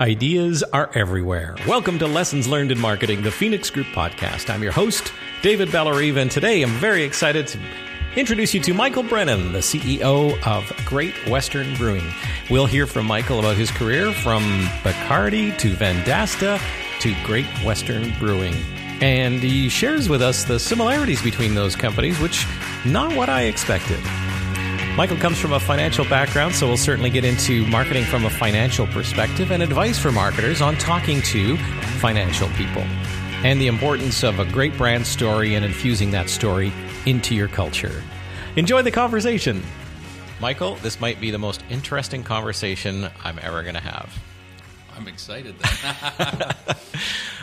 Ideas are everywhere. Welcome to Lessons Learned in Marketing, the Phoenix Group podcast. I'm your host, David Bellerive, and today I'm very excited to introduce you to Michael Brennan, the CEO of Great Western Brewing. We'll hear from Michael about his career from Bacardi to Vendasta to Great Western Brewing. And he shares with us the similarities between those companies, which not what I expected. Michael comes from a financial background, so we'll certainly get into marketing from a financial perspective and advice for marketers on talking to financial people and the importance of a great brand story and infusing that story into your culture. Enjoy the conversation. Michael, this might be the most interesting conversation I'm ever going to have. I'm excited.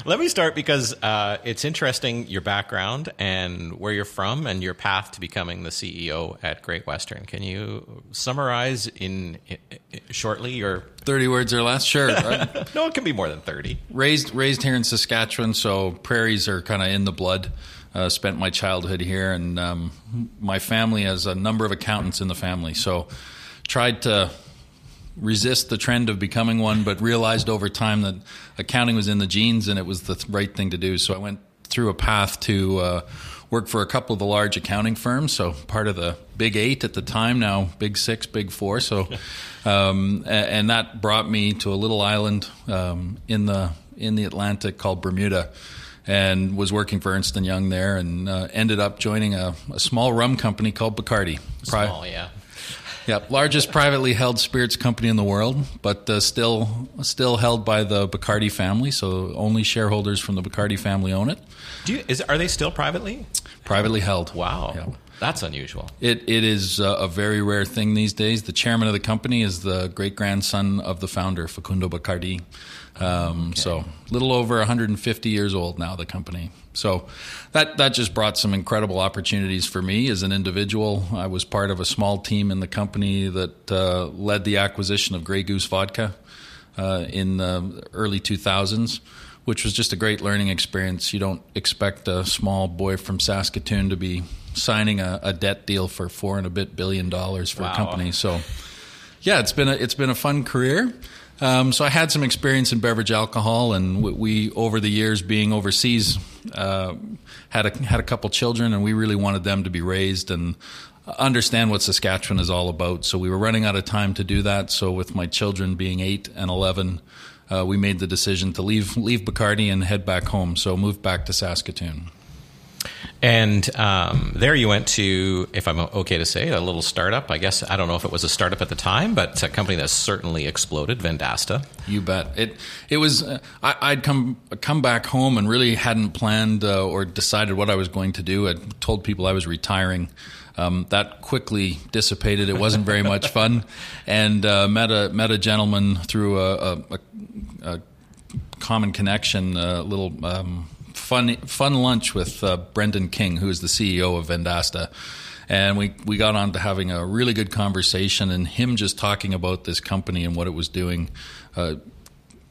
Let me start because uh, it's interesting your background and where you're from and your path to becoming the CEO at Great Western. Can you summarize in, in, in shortly your 30 words or less? Sure. no, it can be more than 30. Raised raised here in Saskatchewan, so prairies are kind of in the blood. Uh, spent my childhood here, and um, my family has a number of accountants in the family, so tried to resist the trend of becoming one, but realized over time that accounting was in the genes and it was the right thing to do. So I went through a path to uh, work for a couple of the large accounting firms. So part of the big eight at the time, now big six, big four. So, um, and that brought me to a little island um, in the in the Atlantic called Bermuda. And was working for Ernst and Young there, and uh, ended up joining a, a, small rum company called Bacardi. Small, yeah Yep, largest privately held spirits company in the world, but uh, still still held by the Bacardi family. So only shareholders from the Bacardi family own it. Do you, is are they still privately privately held? Wow. Yep. That's unusual. It it is a very rare thing these days. The chairman of the company is the great grandson of the founder, Facundo Bacardi. Um, okay. So a little over 150 years old now, the company. So that that just brought some incredible opportunities for me as an individual. I was part of a small team in the company that uh, led the acquisition of Grey Goose Vodka uh, in the early 2000s, which was just a great learning experience. You don't expect a small boy from Saskatoon to be signing a, a debt deal for four and a bit billion dollars for wow. a company. So yeah, it's been a it's been a fun career. Um, so I had some experience in beverage alcohol, and we, over the years being overseas, uh, had a had a couple children, and we really wanted them to be raised and understand what Saskatchewan is all about. So we were running out of time to do that. So with my children being eight and eleven, uh, we made the decision to leave leave Bacardi and head back home. So moved back to Saskatoon. And um, there you went to, if I'm okay to say, a little startup. I guess I don't know if it was a startup at the time, but a company that certainly exploded, Vendasta. You bet. It it was. Uh, I, would come come back home and really hadn't planned uh, or decided what I was going to do. I told people I was retiring. Um, that quickly dissipated. It wasn't very much fun, and uh, met a met a gentleman through a, a, a, a common connection, a little. Um, fun fun lunch with uh, Brendan King, who is the CEO of Vendasta. And we, we got on to having a really good conversation, and him just talking about this company and what it was doing uh,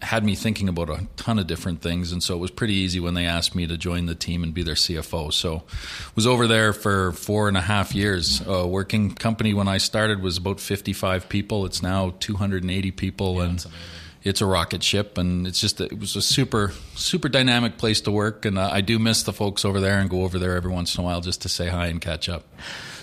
had me thinking about a ton of different things. And so it was pretty easy when they asked me to join the team and be their CFO. So was over there for four and a half years. Uh, working company when I started was about 55 people. It's now 280 people. Yeah, and it's a rocket ship, and it's just it was a super super dynamic place to work, and uh, I do miss the folks over there and go over there every once in a while just to say hi and catch up.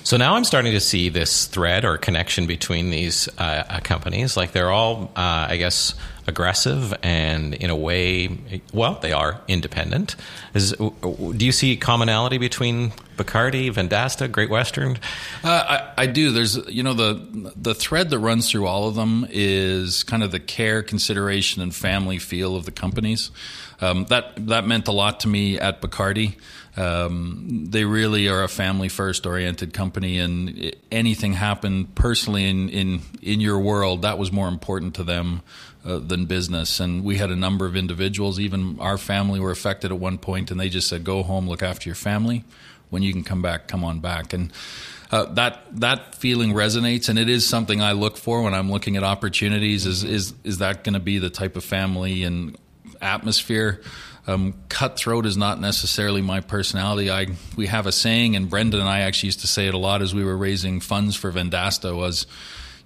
So now I'm starting to see this thread or connection between these uh, companies. Like they're all, uh, I guess, aggressive and in a way, well, they are independent. Is, do you see commonality between Bacardi, Vendasta, Great Western? Uh, I, I, do. There's, you know, the the thread that runs through all of them is kind of the care, consideration, and family feel of the companies. Um, that that meant a lot to me at Bacardi. Um, they really are a family first oriented company, and anything happened personally in, in in your world that was more important to them uh, than business. And we had a number of individuals, even our family, were affected at one point, and they just said, "Go home, look after your family. When you can come back, come on back." And uh, that that feeling resonates, and it is something I look for when I'm looking at opportunities. Is is is that going to be the type of family and atmosphere? Um, cutthroat is not necessarily my personality. I we have a saying, and Brendan and I actually used to say it a lot as we were raising funds for Vendasta. Was,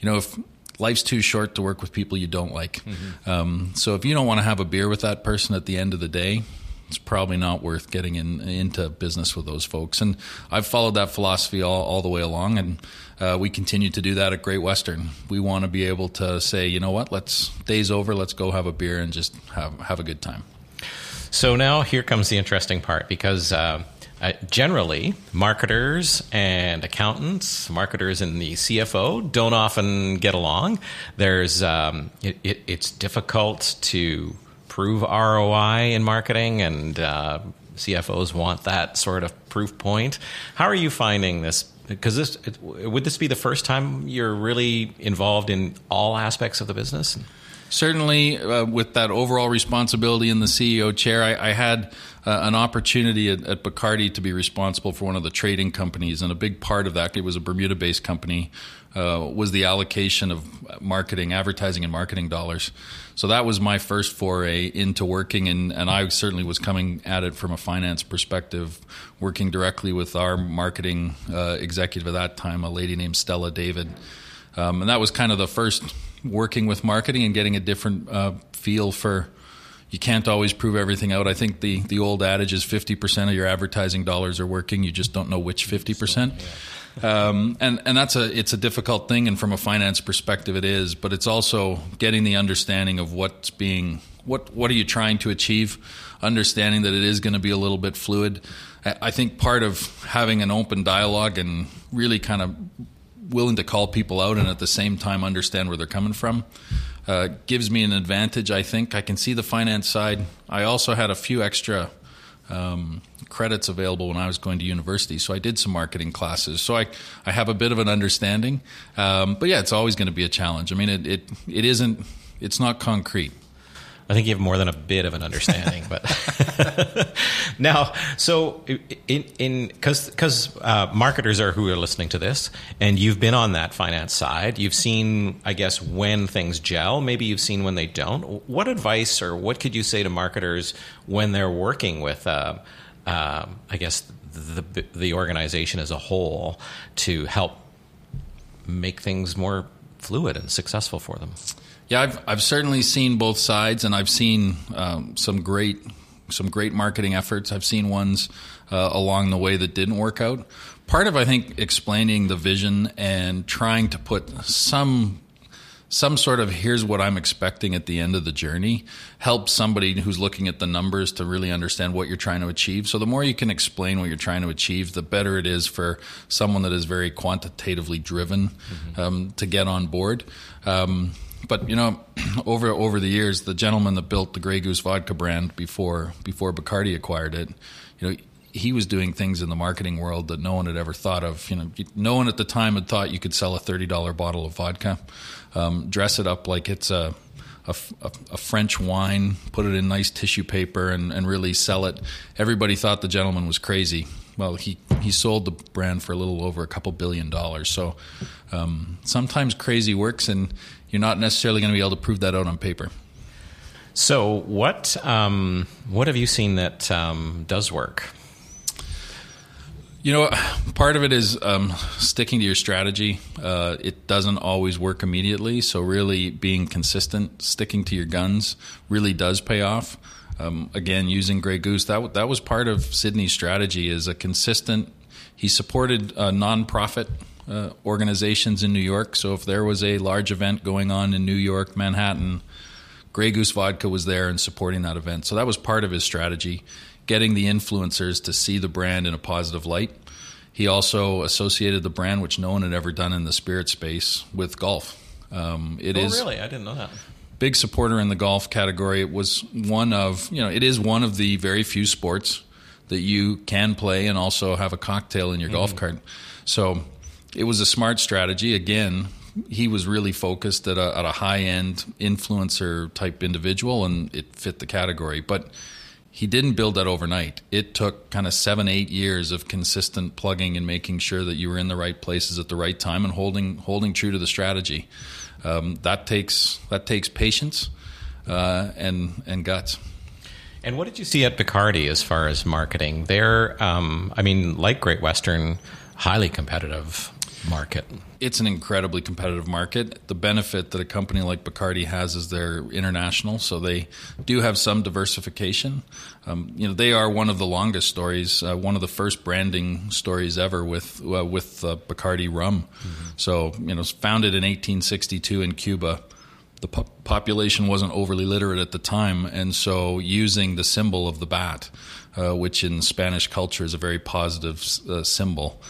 you know, if life's too short to work with people you don't like. Mm-hmm. Um, so if you don't want to have a beer with that person at the end of the day, it's probably not worth getting in, into business with those folks. And I've followed that philosophy all, all the way along, and uh, we continue to do that at Great Western. We want to be able to say, you know what, let's day's over, let's go have a beer and just have have a good time. So now here comes the interesting part because. Uh, uh, generally, marketers and accountants, marketers and the CFO don't often get along. There's um, it, it, it's difficult to prove ROI in marketing, and uh, CFOs want that sort of proof point. How are you finding this? Because this it, would this be the first time you're really involved in all aspects of the business? Certainly, uh, with that overall responsibility in the CEO chair, I, I had uh, an opportunity at, at, Bacardi to be responsible for one of the trading companies, and a big part of that, it was a Bermuda-based company, uh, was the allocation of marketing, advertising, and marketing dollars. So that was my first foray into working, and, and I certainly was coming at it from a finance perspective, working directly with our marketing uh, executive at that time, a lady named Stella David. Um, and that was kind of the first working with marketing and getting a different uh, feel for you can't always prove everything out. I think the, the old adage is 50% of your advertising dollars are working. You just don't know which 50%. Um, and, and that's a, it's a difficult thing. And from a finance perspective, it is, but it's also getting the understanding of what's being, what, what are you trying to achieve? Understanding that it is going to be a little bit fluid. I think part of having an open dialogue and really kind of willing to call people out and at the same time understand where they're coming from uh, gives me an advantage. I think I can see the finance side. I also had a few extra um, credits available when I was going to university, so I did some marketing classes. So I I have a bit of an understanding. Um, but yeah, it's always going to be a challenge. I mean, it, it it isn't. It's not concrete. I think you have more than a bit of an understanding, but now, so in in because because uh, marketers are who are listening to this, and you've been on that finance side. You've seen, I guess, when things gel. Maybe you've seen when they don't. What advice or what could you say to marketers when they're working with, uh, uh, I guess, the the organization as a whole to help make things more fluid and successful for them? Yeah, I've I've certainly seen both sides, and I've seen um, some great some great marketing efforts. I've seen ones uh, along the way that didn't work out. Part of I think explaining the vision and trying to put some some sort of here's what I'm expecting at the end of the journey helps somebody who's looking at the numbers to really understand what you're trying to achieve. So the more you can explain what you're trying to achieve, the better it is for someone that is very quantitatively driven mm-hmm. um, to get on board. Um, but you know, over over the years, the gentleman that built the Grey Goose vodka brand before before Bacardi acquired it, you know, he was doing things in the marketing world that no one had ever thought of. You know, no one at the time had thought you could sell a thirty dollar bottle of vodka, um, dress it up like it's a a, a, French wine, put it in nice tissue paper, and, and really sell it. Everybody thought the gentleman was crazy. Well, he, he sold the brand for a little over a couple billion dollars. So um, sometimes crazy works, and you're not necessarily going to be able to prove that out on paper. So, what um, what have you seen that um, does work? You know, part of it is um, sticking to your strategy. Uh, it doesn't always work immediately, so really being consistent, sticking to your guns, really does pay off. Um, again, using Grey Goose, that that was part of Sidney's strategy. Is a consistent. He supported a nonprofit uh, organizations in New York. So if there was a large event going on in New York, Manhattan, Grey Goose Vodka was there and supporting that event. So that was part of his strategy, getting the influencers to see the brand in a positive light. He also associated the brand, which no one had ever done in the spirit space, with golf. Um, it oh, is really? I didn't know that. Big supporter in the golf category. It was one of you know it is one of the very few sports that you can play and also have a cocktail in your mm-hmm. golf cart. So it was a smart strategy. Again, he was really focused at a, at a high end influencer type individual, and it fit the category. But he didn't build that overnight. It took kind of seven, eight years of consistent plugging and making sure that you were in the right places at the right time and holding holding true to the strategy. Um, that takes that takes patience uh, and and guts. And what did you see at Bacardi as far as marketing? There, um, I mean, like Great Western, highly competitive market? It's an incredibly competitive market. The benefit that a company like Bacardi has is they're international, so they do have some diversification. Um, you know, they are one of the longest stories, uh, one of the first branding stories ever with uh, with uh, Bacardi rum. Mm-hmm. So, you know, founded in 1862 in Cuba the po- population wasn't overly literate at the time, and so using the symbol of the bat, uh, which in Spanish culture is a very positive uh, symbol,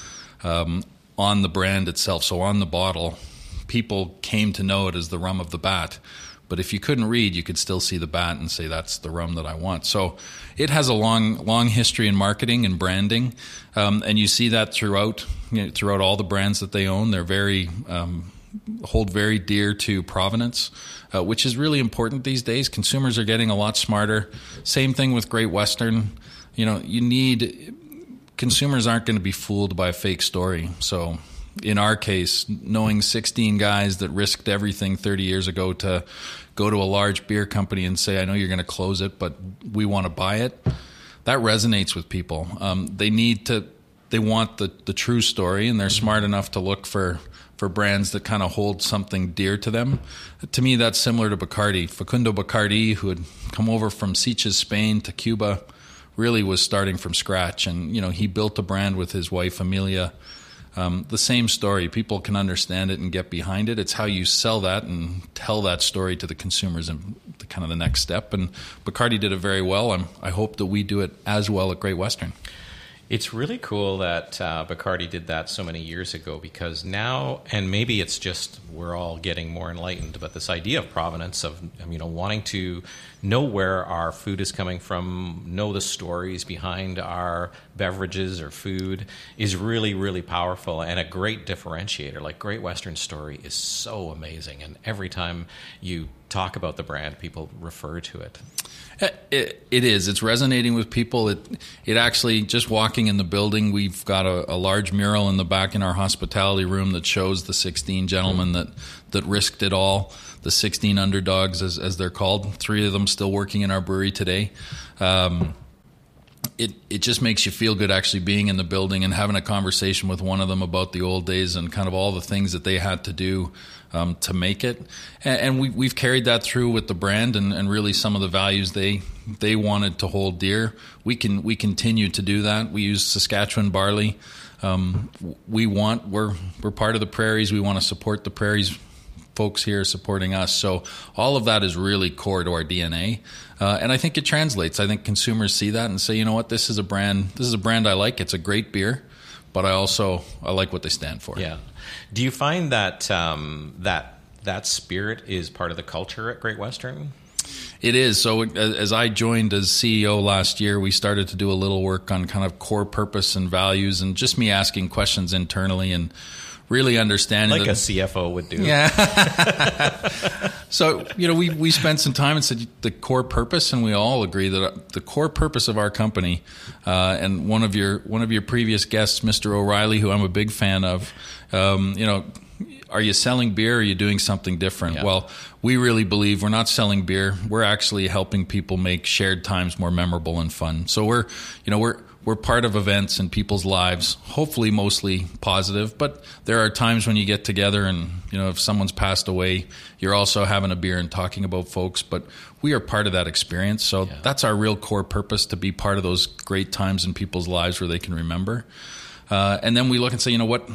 um, on the brand itself, so on the bottle, people came to know it as the rum of the bat. But if you couldn't read, you could still see the bat and say that's the rum that I want. So it has a long, long history in marketing and branding, um, and you see that throughout you know, throughout all the brands that they own. They're very um, hold very dear to provenance, uh, which is really important these days. Consumers are getting a lot smarter. Same thing with Great Western. You know, you need consumers aren't going to be fooled by a fake story. So, in our case, knowing 16 guys that risked everything 30 years ago to go to a large beer company and say, "I know you're going to close it, but we want to buy it," that resonates with people. Um, they need to. They want the, the true story, and they're smart enough to look for for brands that kind of hold something dear to them. To me, that's similar to Bacardi. Facundo Bacardi, who had come over from Sitges, Spain to Cuba, really was starting from scratch. And, you know, he built a brand with his wife, Amelia. Um, the same story. People can understand it and get behind it. It's how you sell that and tell that story to the consumers and the, kind of the next step. And Bacardi did it very well. I'm, I hope that we do it as well at Great Western. It's really cool that uh, Bacardi did that so many years ago because now, and maybe it's just we're all getting more enlightened, but this idea of provenance, of you know, wanting to know where our food is coming from, know the stories behind our beverages or food, is really, really powerful and a great differentiator. Like Great Western Story is so amazing, and every time you talk about the brand, people refer to it. It, it is. It's resonating with people. It it actually just walking in the building. We've got a, a, large mural in the back in our hospitality room that shows the 16 gentlemen that that risked it all. The 16 underdogs, as as they're called. Three of them still working in our brewery today. Um, it it just makes you feel good actually being in the building and having a conversation with one of them about the old days and kind of all the things that they had to do um, to make it. And, and, we, we've carried that through with the brand and, and really some of the values they they wanted to hold dear. We can we continue to do that. We use Saskatchewan barley. Um, we want we're we're part of the prairies. We want to support the prairies folks here supporting us. So all of that is really core to our DNA, uh, and I think it translates. I think consumers see that and say, you know what, this is a brand. This is a brand I like. It's a great beer, but I also I like what they stand for. Yeah. Do you find that um, that that spirit is part of the culture at Great Western? It is. So as I joined as CEO last year, we started to do a little work on kind of core purpose and values, and just me asking questions internally and really understanding like that, a CFO would do. Yeah. so you know, we we spent some time and said the core purpose, and we all agree that the core purpose of our company, uh, and one of your one of your previous guests, Mr. O'Reilly, who I'm a big fan of, um, you know. Are you selling beer? Or are you doing something different? Yeah. Well, we really believe we're not selling beer. We're actually helping people make shared times more memorable and fun. So we're, you know, we're we're part of events in people's lives, hopefully mostly positive, but there are times when you get together and, you know, if someone's passed away, you're also having a beer and talking about folks, but we are part of that experience. So yeah. that's our real core purpose to be part of those great times in people's lives where they can remember. Uh, and then we look and say, you know what,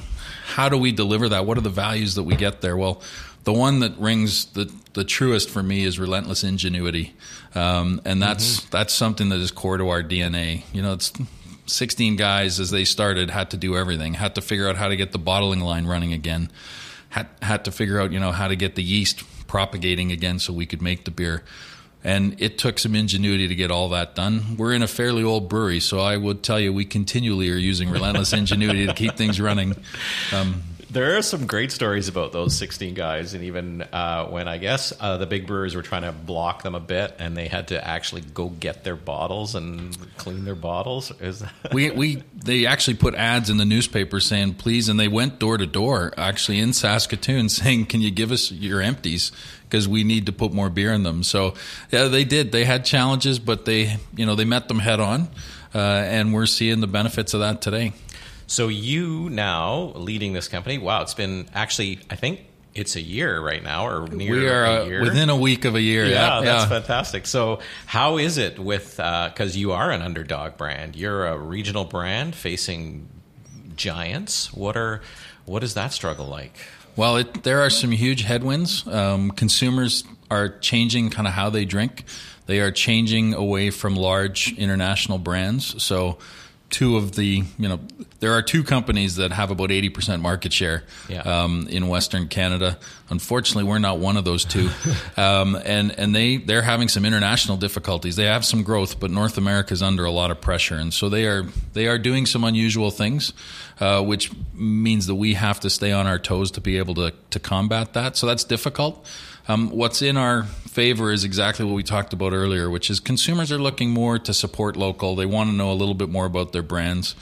how do we deliver that? What are the values that we get there? Well, the one that rings the, the truest for me is relentless ingenuity, um, and that's mm-hmm. that's something that is core to our DNA. You know, it's 16 guys as they started had to do everything, had to figure out how to get the bottling line running again, had had to figure out you know how to get the yeast propagating again so we could make the beer. And it took some ingenuity to get all that done. We're in a fairly old brewery, so I would tell you we continually are using relentless ingenuity to keep things running. Um, there are some great stories about those 16 guys, and even uh, when I guess uh, the big brewers were trying to block them a bit, and they had to actually go get their bottles and clean their bottles. Is we we they actually put ads in the newspaper saying please, and they went door to door actually in Saskatoon saying, "Can you give us your empties?" Because we need to put more beer in them. So yeah, they did. They had challenges, but they you know they met them head on, uh, and we're seeing the benefits of that today. So you now leading this company. Wow, it's been actually I think it's a year right now, or near we are a uh, year. within a week of a year. yeah, Yeah, that's fantastic. So, how is it with because you are an underdog brand? You're a regional brand facing giants. What are what is that struggle like? Well, it, there are some huge headwinds. Um, consumers are changing kind of how they drink. They are changing away from large international brands. So, two of the you know there are two companies that have about 80% market share Yeah. um, in Western Canada. Unfortunately, we're not one of those two, um, and and they they're having some international difficulties. They have some growth, but North America is under a lot of pressure, and so they are they are doing some unusual things, uh, which means that we have to stay on our toes to be able to to combat that. So that's difficult. Um, what's in our favor is exactly what we talked about earlier, which is consumers are looking more to support local. They want to know a little bit more about their brands.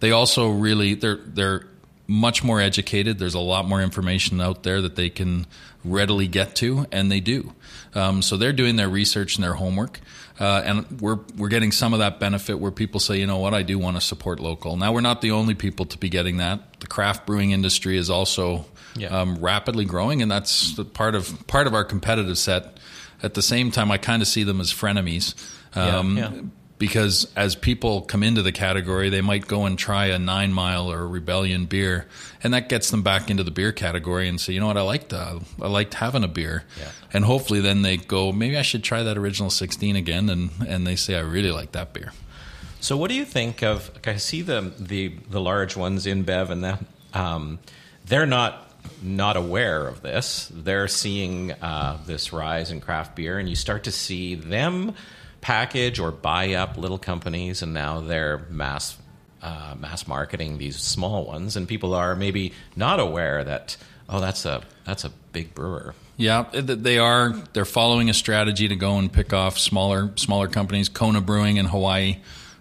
They also really they're they're much more educated. There's a lot more information out there that they can readily get to, and they do. Um, so they're doing their research and their homework, uh, and we're we're getting some of that benefit where people say, you know what, I do want to support local. Now we're not the only people to be getting that. The craft brewing industry is also Yeah. um, rapidly growing, and that's the part of part of our competitive set. At the same time, I kind of see them as frenemies. Um, Yeah, yeah. Because as people come into the category, they might go and try a Nine Mile or Rebellion beer, and that gets them back into the beer category and say, you know what, I liked uh, I liked having a beer, Yeah. and hopefully then they go, maybe I should try that original 16 again, and and they say, I really like that beer. So, what do you think of? I see the the the large ones InBev, and that um, they're not not aware of this. They're seeing uh, this rise in craft beer, and you start to see them package or buy up little companies, and now they're mass uh, mass marketing these small ones, and people are maybe not aware that oh, that's a that's a big brewer. Yeah, they are. They're following a strategy to go and pick off smaller smaller companies. Kona Brewing in Hawaii,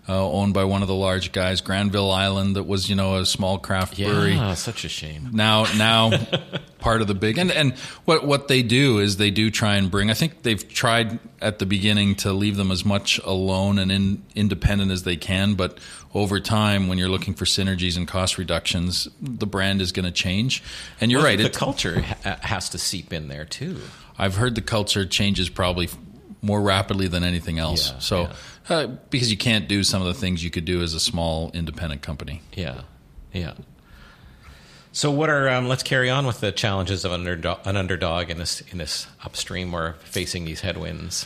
uh, owned by one of the large guys. Granville Island, that was you know a small craft brewery. Yeah, such a shame. Now, now, part of the big and and what what they do is they do try and bring. I think they've tried at the beginning to leave them as much alone and in, independent as they can, but over time, when you're looking for synergies and cost reductions, the brand is going to change. And you're Well, right. The it- culture has to seep in there too. I've heard the culture changes probably more rapidly than anything else. Yeah, so, Uh, because you can't do some of the things you could do as a small independent company. Yeah, yeah. So what are um, let's carry on with the challenges of underdog, an underdog in this in this upstream. We're facing these headwinds.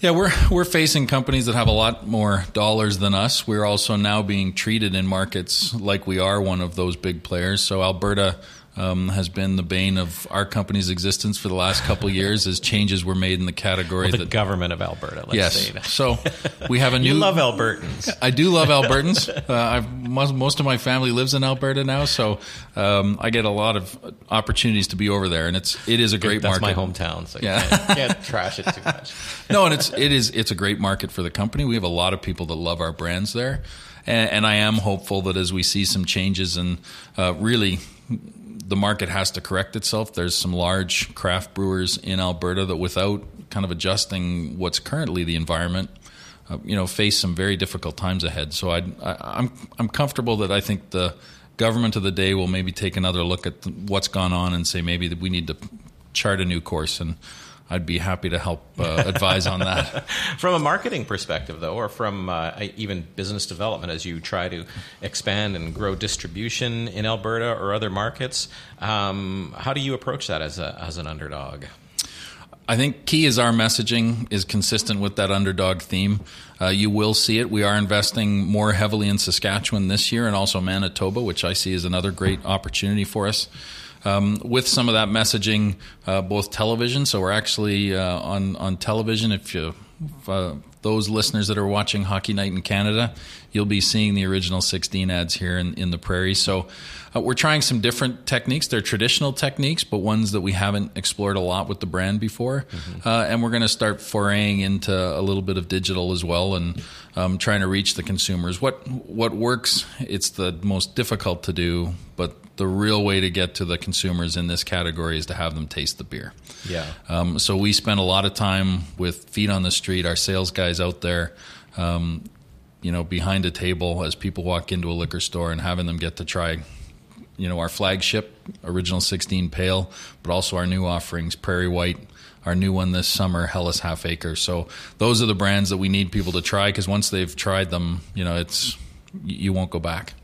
Yeah, we're we're facing companies that have a lot more dollars than us. We're also now being treated in markets like we are one of those big players. So Alberta um, has been the bane of our company's existence for the last couple of years as changes were made in the category The that government of Alberta. Let's yes. say that. So we have a new You love Albertans. I do love Albertans. Uh, I've, most, most of my family lives in Alberta now, so um, I get a lot of opportunities to be over there, and it's it is a great That's market. my hometown, so Yeah. you can't, can't trash it too much. no, and it's it is it's a great market for the company. We have a lot of people that love our brands there, and, and I am hopeful that as we see some changes and uh, really. The market has to correct itself. There's some large craft brewers in Alberta that, without kind of adjusting what's currently the environment, uh, you know, face some very difficult times ahead. So I, I'm I'm comfortable that I think the government of the day will maybe take another look at what's gone on and say maybe that we need to chart a new course. And I'd be happy to help uh, advise on that. From a marketing perspective, though, or from uh, even business development, as you try to expand and grow distribution in Alberta or other markets, um, how do you approach that as a as an underdog? I think key is our messaging is consistent with that underdog theme. Uh, you will see it. We are investing more heavily in Saskatchewan this year and also Manitoba, which I see as another great opportunity for us. Um, with some of that messaging, uh, both television. So we're actually uh, on on television. If you if, uh, those listeners that are watching Hockey Night in Canada, you'll be seeing the original 16 ads here in, in the prairie. So uh, we're trying some different techniques. They're traditional techniques, but ones that we haven't explored a lot with the brand before. Uh, and we're going to start foraying into a little bit of digital as well and um, trying to reach the consumers. What what works? It's the most difficult to do, but the real way to get to the consumers in this category is to have them taste the beer. Yeah. Um, so we spend a lot of time with feet on the street, our sales guys out there, um, you know, behind a table as people walk into a liquor store and having them get to try, you know, our flagship original 16 Pale, but also our new offerings, Prairie White, our new one this summer, Helles Half Acre. So those are the brands that we need people to try because once they've tried them, you know, it's you won't go back.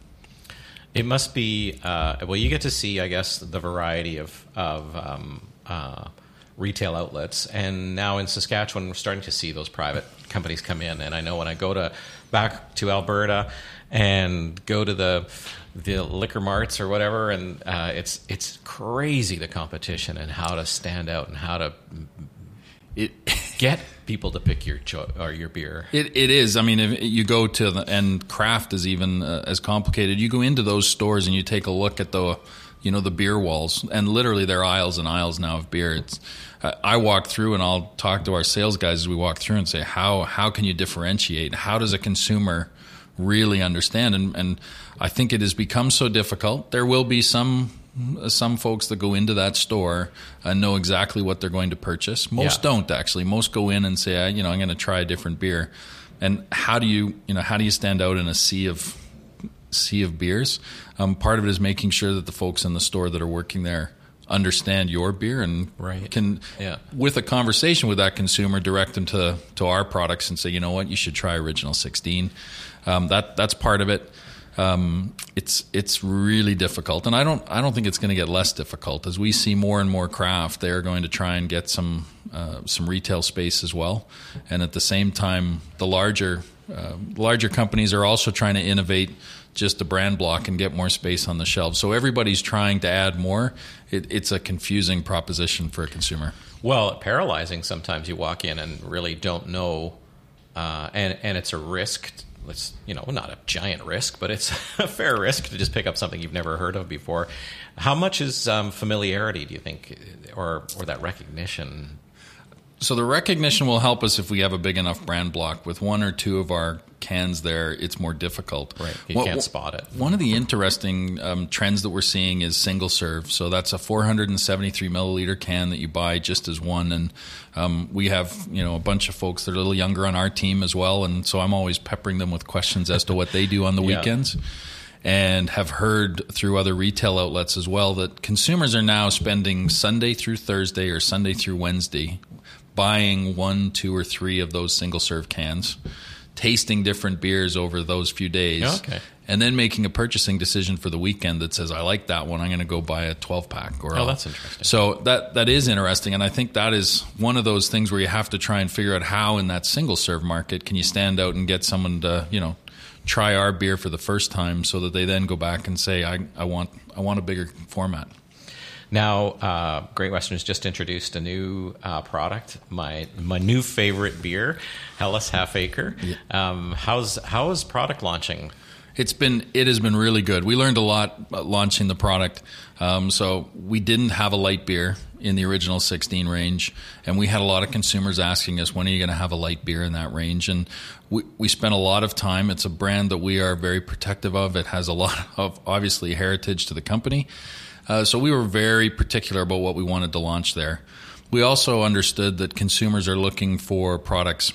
It must be uh, well. You get to see, I guess, the variety of of um, uh, retail outlets, and now in Saskatchewan, we're starting to see those private companies come in. And I know when I go to back to Alberta and go to the the liquor marts or whatever, and uh, it's it's crazy the competition and how to stand out and how to it get people to pick your cho- or your beer. It, it is. I mean, if you go to the and craft is even uh, as complicated. You go into those stores and you take a look at the you know the beer walls and literally there are aisles and aisles now of beer. It's I walk through and I'll talk to our sales guys as we walk through and say how how can you differentiate? How does a consumer really understand? And, and I think it has become so difficult. There will be some some folks that go into that store and know exactly what they're going to purchase. Most yeah. don't actually. Most go in and say, you know, I'm going to try a different beer. And how do you, you know, how do you stand out in a sea of sea of beers? Um, part of it is making sure that the folks in the store that are working there understand your beer and right. can, yeah. with a conversation with that consumer, direct them to to our products and say, you know what, you should try Original 16. Um, that that's part of it um, it's it's really difficult, and I don't I don't think it's going to get less difficult as we see more and more craft. They're going to try and get some uh, some retail space as well, and at the same time, the larger uh, larger companies are also trying to innovate just a brand block and get more space on the shelves. So everybody's trying to add more. It, it's a confusing proposition for a consumer. Well, paralyzing. Sometimes you walk in and really don't know, uh, and and it's a risk it's you know not a giant risk, but it's a fair risk to just pick up something you've never heard of before. How much is um, familiarity, do you think, or or that recognition? So the recognition will help us if we have a big enough brand block. With one or two of our cans there, it's more difficult. Right, you can't spot it. One of the interesting um, trends that we're seeing is single serve. So that's a 473 milliliter can that you buy just as one, and um, we have you know a bunch of folks that are a little younger on our team as well, and so I'm always peppering them with questions as to what they do on the yeah. weekends. And have heard through other retail outlets as well that consumers are now spending Sunday through Thursday or Sunday through Wednesday buying one, two, or three of those single serve cans tasting different beers over those few days. Okay. And then making a purchasing decision for the weekend that says, I like that one. I'm going to go buy a 12 pack. Or oh, that's interesting. So that that is interesting, and I think that is one of those things where you have to try and figure out how in that single serve market can you stand out and get someone to you know try our beer for the first time, so that they then go back and say, I, I want I want a bigger format. Now, uh, Great Western has just introduced a new uh, product, my my new favorite beer, Helles Half Acre. Yeah. Um, how's how is product launching? It's been it has been really good. We learned a lot launching the product. Um, so we didn't have a light beer in the original 16 range, and we had a lot of consumers asking us, "When are you going to have a light beer in that range?" And we we spent a lot of time. It's a brand that we are very protective of. It has a lot of obviously heritage to the company. Uh, so we were very particular about what we wanted to launch there. We also understood that consumers are looking for products.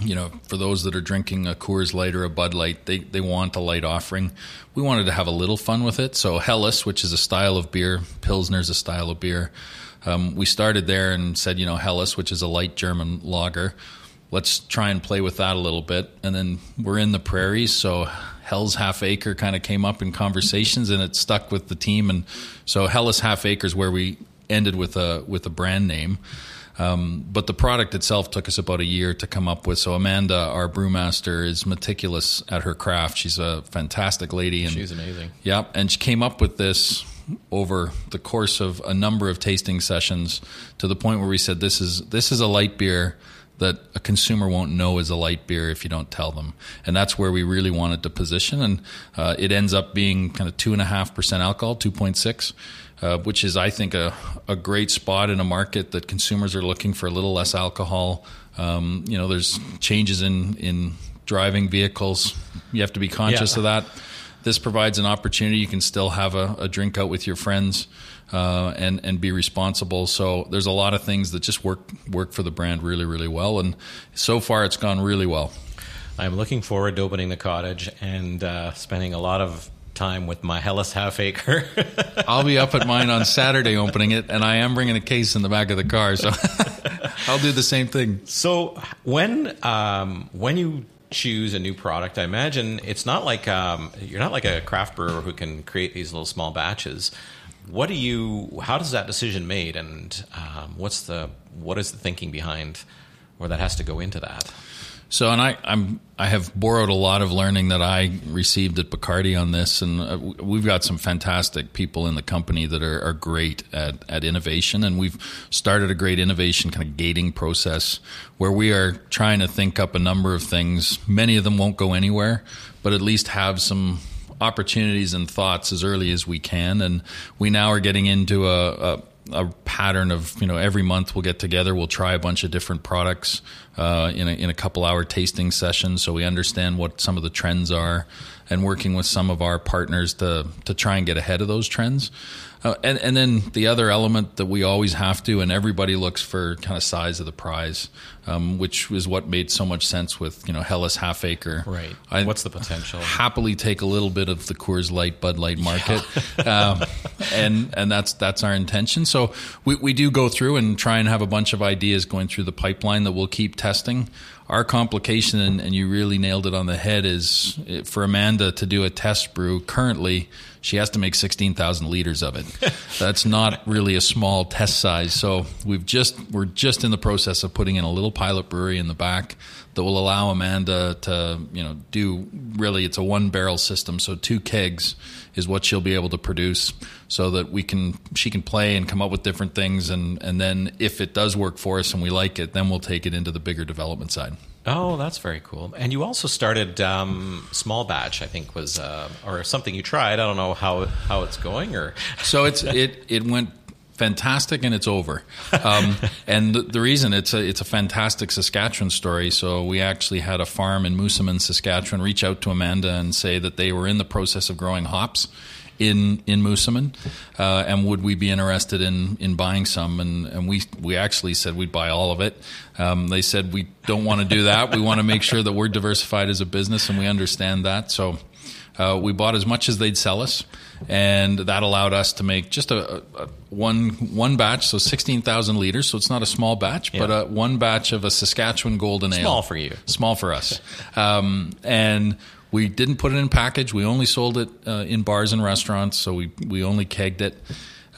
You know, for those that are drinking a Coors Light or a Bud Light, they, they want a light offering. We wanted to have a little fun with it. So Helles, which is a style of beer, Pilsner's a style of beer. Um, we started there and said, you know, Helles, which is a light German lager. Let's try and play with that a little bit. And then we're in the prairies, so Hell's Half Acre kind of came up in conversations, and it stuck with the team. And so Helles Half Acre is where we ended with a with a brand name. Um, but the product itself took us about a year to come up with. So Amanda, our brewmaster, is meticulous at her craft. She's a fantastic lady, and she's amazing. Yep, and she came up with this over the course of a number of tasting sessions to the point where we said this is this is a light beer that a consumer won't know is a light beer if you don't tell them. And that's where we really wanted to position. And uh, it ends up being kind of 2.5% alcohol, 2.6. Uh, which is, I think, a, a great spot in a market that consumers are looking for a little less alcohol. Um, you know, there's changes in, in driving vehicles. You have to be conscious yeah. of that. This provides an opportunity. You can still have a, a drink out with your friends uh, and and be responsible. So there's a lot of things that just work work for the brand really really well, and so far it's gone really well. I'm looking forward to opening the cottage and uh, spending a lot of time with my Helles half acre. I'll be up at mine on Saturday opening it, and I am bringing a case in the back of the car, so I'll do the same thing. So when um, when you choose a new product, I imagine it's not like um, you're not like a craft brewer who can create these little small batches. What do you? How does that decision made, and um, what's the what is the thinking behind, or that has to go into that? So, and I, I'm I have borrowed a lot of learning that I received at Bacardi on this, and uh, we've got some fantastic people in the company that are, are great at, at innovation, and we've started a great innovation kind of gating process where we are trying to think up a number of things. Many of them won't go anywhere, but at least have some opportunities and thoughts as early as we can, and we now are getting into a, a a pattern of you know every month we'll get together we'll try a bunch of different products uh, in, a, in a couple hour tasting session. So we understand what some of the trends are and working with some of our partners to to try and get ahead of those trends. Uh, and, and then the other element that we always have to, and everybody looks for kind of size of the prize, um, which is what made so much sense with you know Helles Half Acre. Right. I What's the potential? Happily take a little bit of the Coors Light Bud Light market, yeah. um, and and that's that's our intention. So we we do go through and try and have a bunch of ideas going through the pipeline that we'll keep testing our complication, and, and, you really nailed it on the head, is for Amanda to do a test brew currently, she has to make 16,000 liters of it. That's not really a small test size. So we've just, we're just in the process of putting in a little pilot brewery in the back that will allow Amanda to, you know, do really, it's a one barrel system. So two kegs is what she'll be able to produce so that we can, she can play and come up with different things. And, and then if it does work for us and we like it, then we'll take it into the bigger development side. Oh, that's very cool. And you also started um, small batch, I think was, uh, or something you tried. I don't know how how it's going, or so it's it it went fantastic and it's over. Um, and the, the, reason it's a it's a fantastic Saskatchewan story. So we actually had a farm in Moosomin, Saskatchewan, reach out to Amanda and say that they were in the process of growing hops in in Moosomin, uh, and would we be interested in in buying some? And and we we actually said we'd buy all of it. Um, they said we don't want to do that. we want to make sure that we're diversified as a business, and we understand that. So uh, we bought as much as they'd sell us, and that allowed us to make just a, a one one batch, so sixteen thousand liters. So it's not a small batch, yeah. but a, one batch of a Saskatchewan Golden Ale. Small for you, small for us, um, and. We didn't put it in package. We only sold it uh, in bars and restaurants, so we we only kegged it.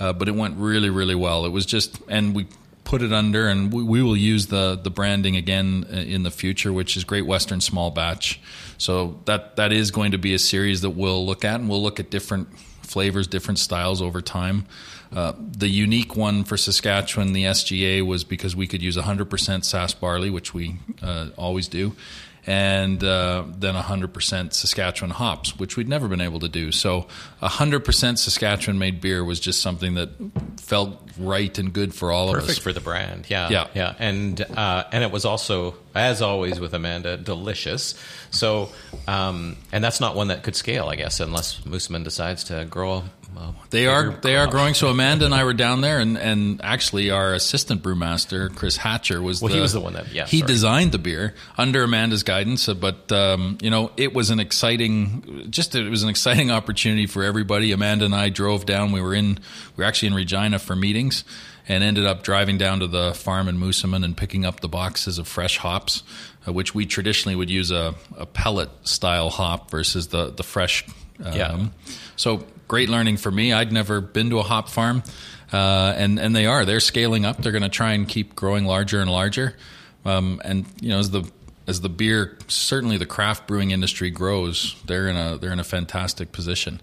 Uh, but it went really, really well. It was just, and we put it under, and we, we, will use the the branding again uh, in the future, which is Great Western Small Batch. So that that is going to be a series that we'll look at, and we'll look at different flavors, different styles over time. Uh, the unique one for Saskatchewan, the SGA, was because we could use 100% Sask barley, which we uh, always do, and uh, then 100% Saskatchewan hops, which we'd never been able to do. So 100% Saskatchewan made beer was just something that felt right and good for all Perfect of us. Perfect for the brand, yeah, yeah, yeah. And uh, and it was also, as always with Amanda, delicious. So, um, and that's not one that could scale, I guess, unless Moosomin decides to grow they are they are growing. So Amanda and I were down there, and, and actually our assistant brewmaster Chris Hatcher was. Well, the, he was the one that yeah. He sorry. designed the beer under Amanda's guidance, but um, you know it was an exciting, just it was an exciting opportunity for everybody. Amanda and I drove down. We were in we were actually in Regina for meetings, and ended up driving down to the farm in Moosomin and picking up the boxes of fresh hops, uh, which we traditionally would use a, a pellet style hop versus the the fresh. Um, yeah. So great learning for me. I'd never been to a hop farm, uh, and and they are they're scaling up. They're going to try and keep growing larger and larger. Um, and you know, as the as the beer, certainly the craft brewing industry grows, they're in a they're in a fantastic position.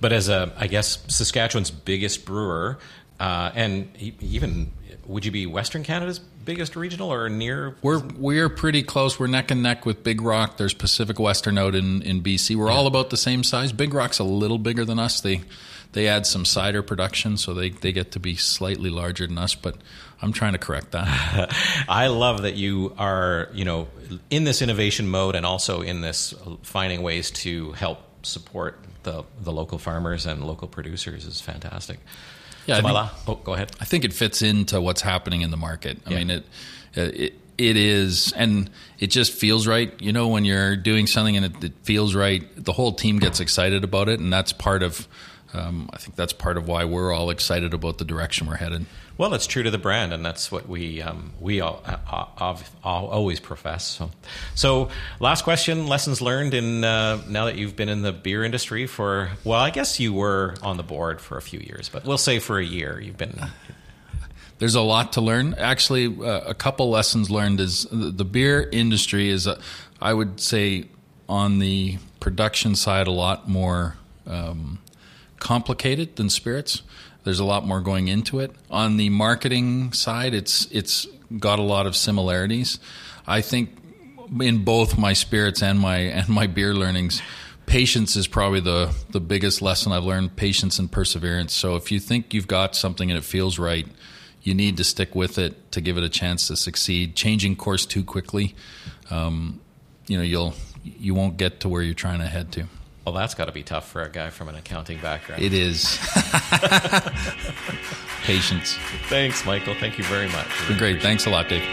But as a, I guess Saskatchewan's biggest brewer, uh, and even would you be Western Canada's biggest regional or near? We're we're pretty close. We're neck and neck with Big Rock. There's Pacific Western out in, in BC. We're yeah. all about the same size. Big Rock's a little bigger than us. They they add some cider production, so they, they get to be slightly larger than us. But I'm trying to correct that. I love that you are you know in this innovation mode and also in this finding ways to help support the the local farmers and local producers is fantastic. Yeah, think, oh, go ahead. I think it fits into what's happening in the market. I yeah. mean, it, it It is, and it just feels right. You know, when you're doing something and it, it feels right, the whole team gets excited about it, and that's part of. Um, I think that's part of why we're all excited about the direction we're headed. Well, it's true to the brand, and that's what we um, we all, uh, all, all, always profess. So, so last question: lessons learned in uh, now that you've been in the beer industry for well, I guess you were on the board for a few years, but we'll say for a year you've been there's a lot to learn. Actually, uh, a couple lessons learned is the, the beer industry is, uh, I would say, on the production side, a lot more um, complicated than spirits. There's a lot more going into it. On the marketing side, it's it's got a lot of similarities. I think in both my spirits and my and my beer learnings, patience is probably the the biggest lesson I've learned. Patience and perseverance. So if you think you've got something and it feels right you need to stick with it to give it a chance to succeed. Changing course too quickly, um, you know, you'll you won't get to where you're trying to head to. Well, that's got to be tough for a guy from an accounting background. It is. Patience. Thanks, Michael. Thank you very much. Really great. Thanks a lot, Dave.